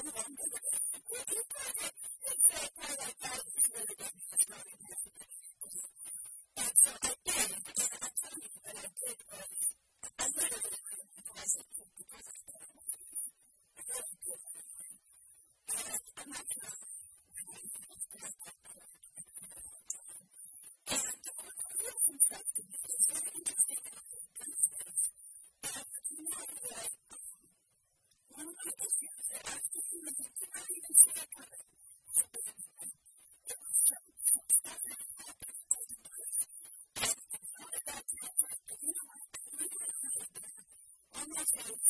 everybody Thank you.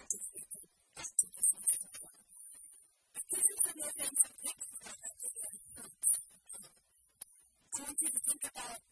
want Yes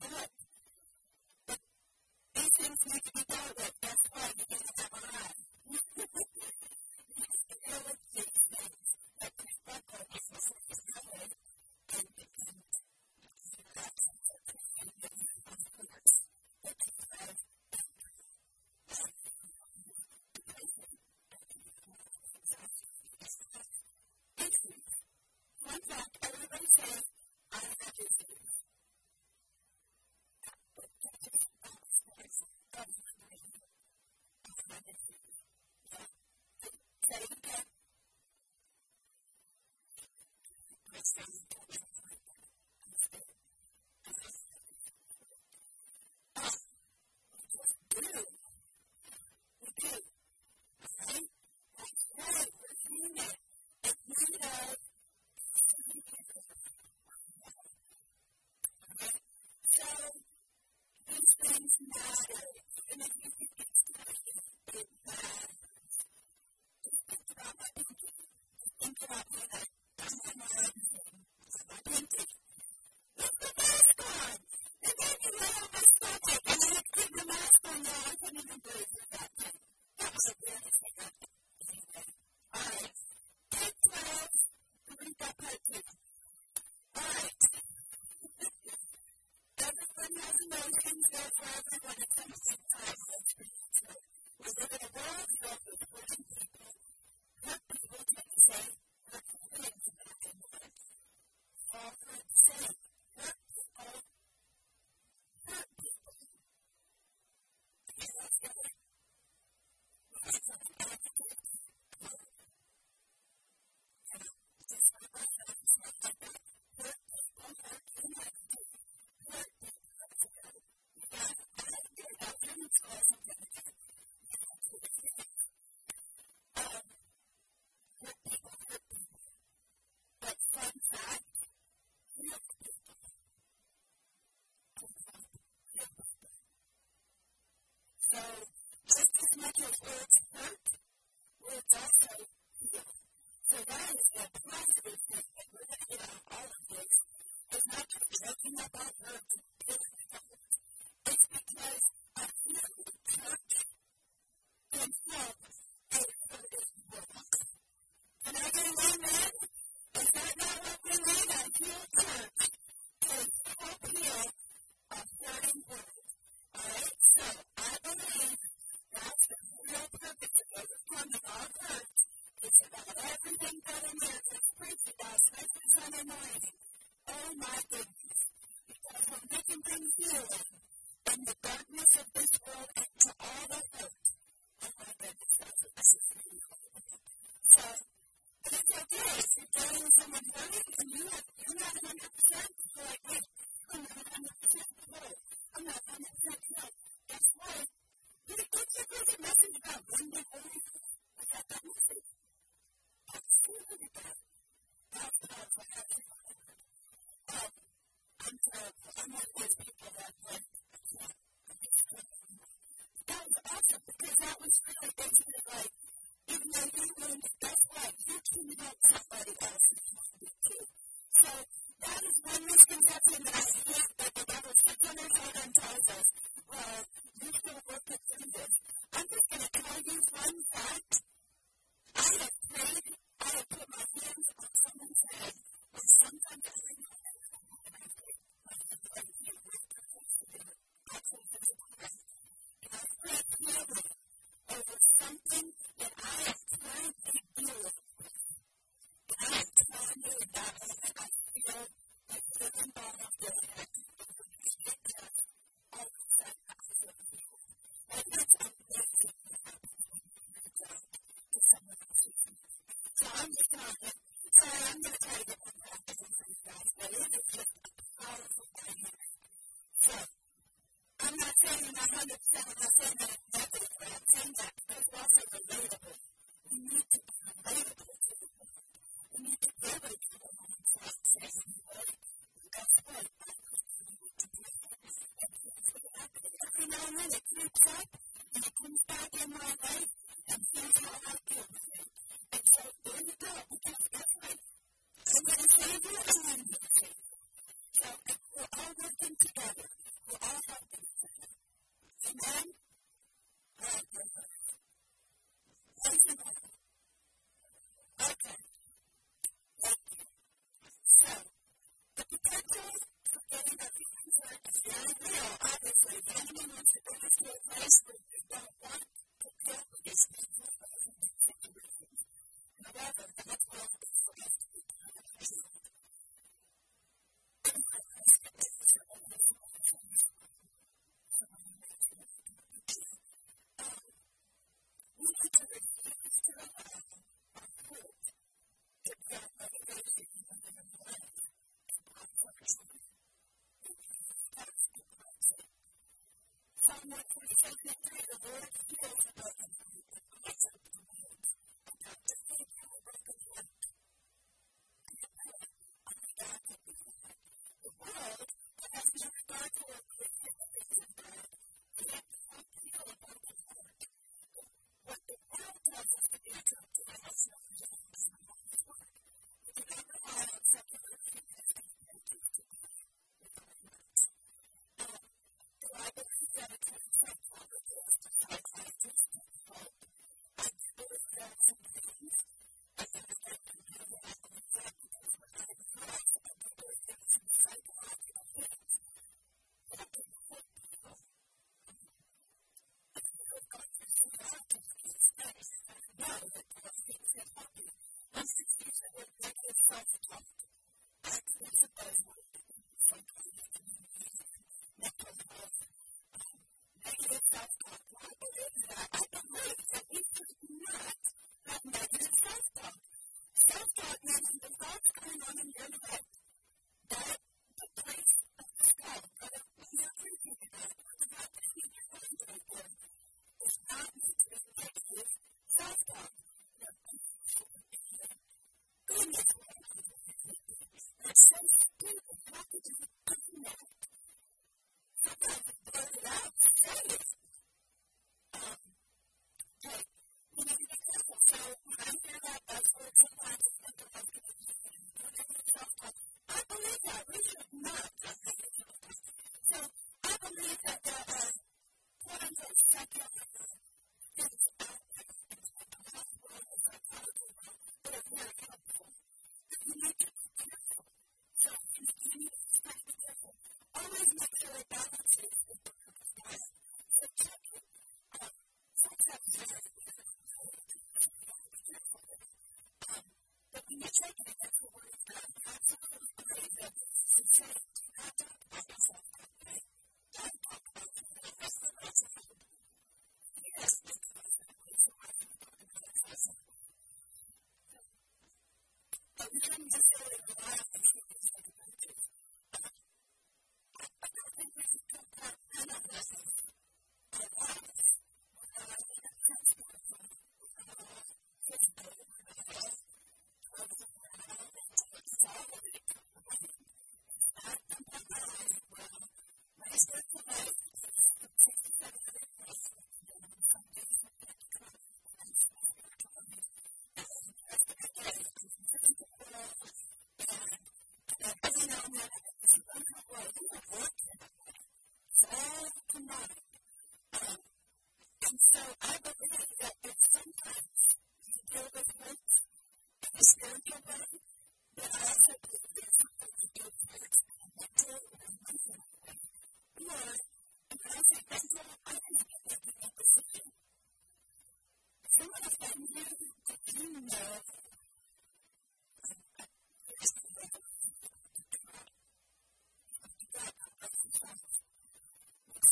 Was it can't touch. I'm not saying 100%, I'm saying So when I hear that buzzword, sometimes I think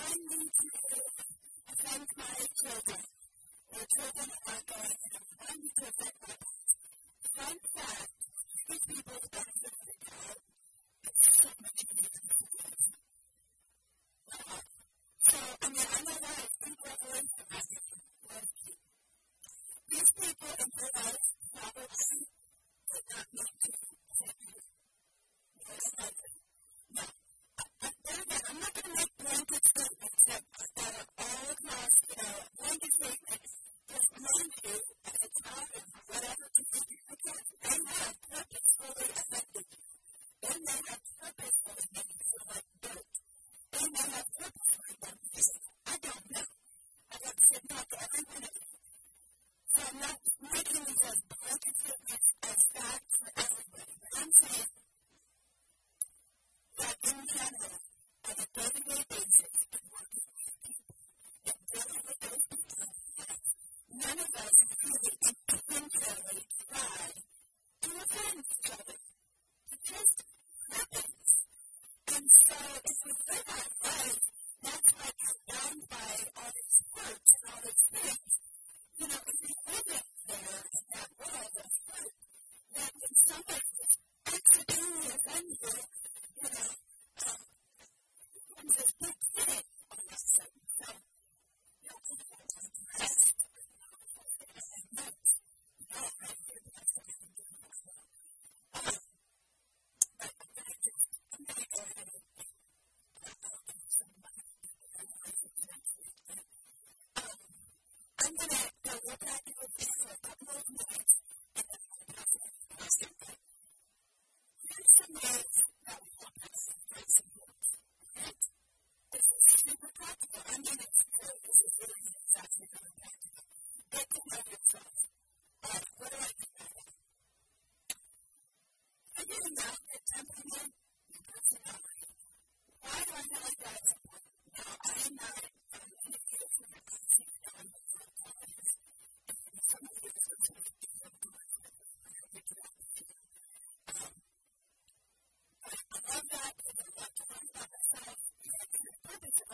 90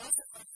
both of us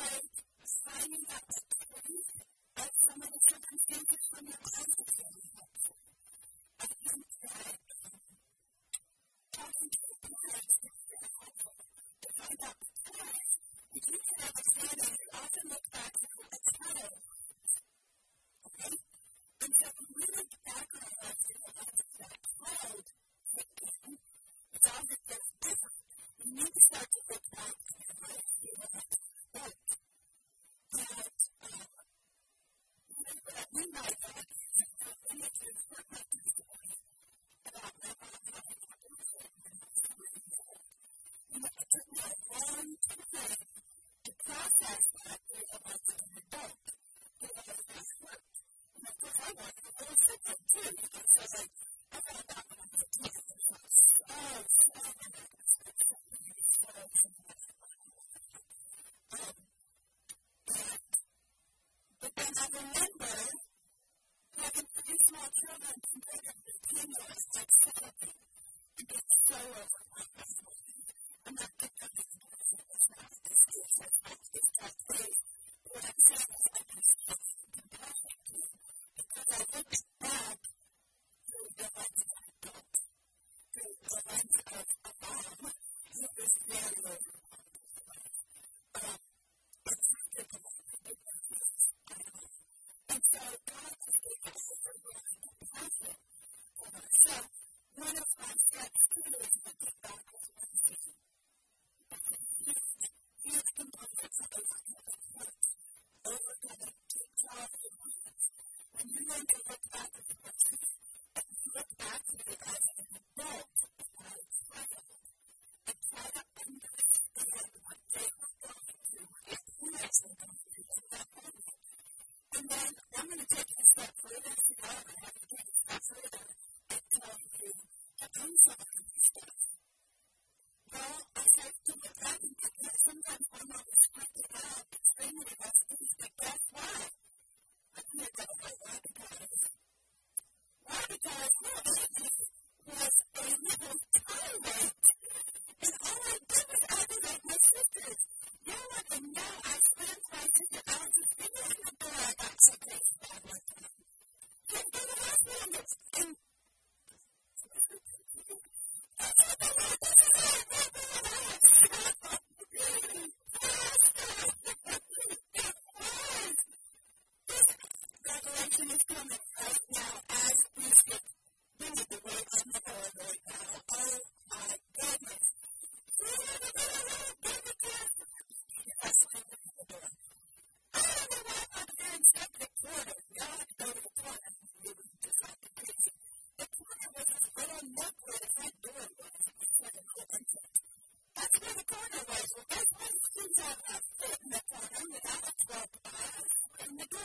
like signing the to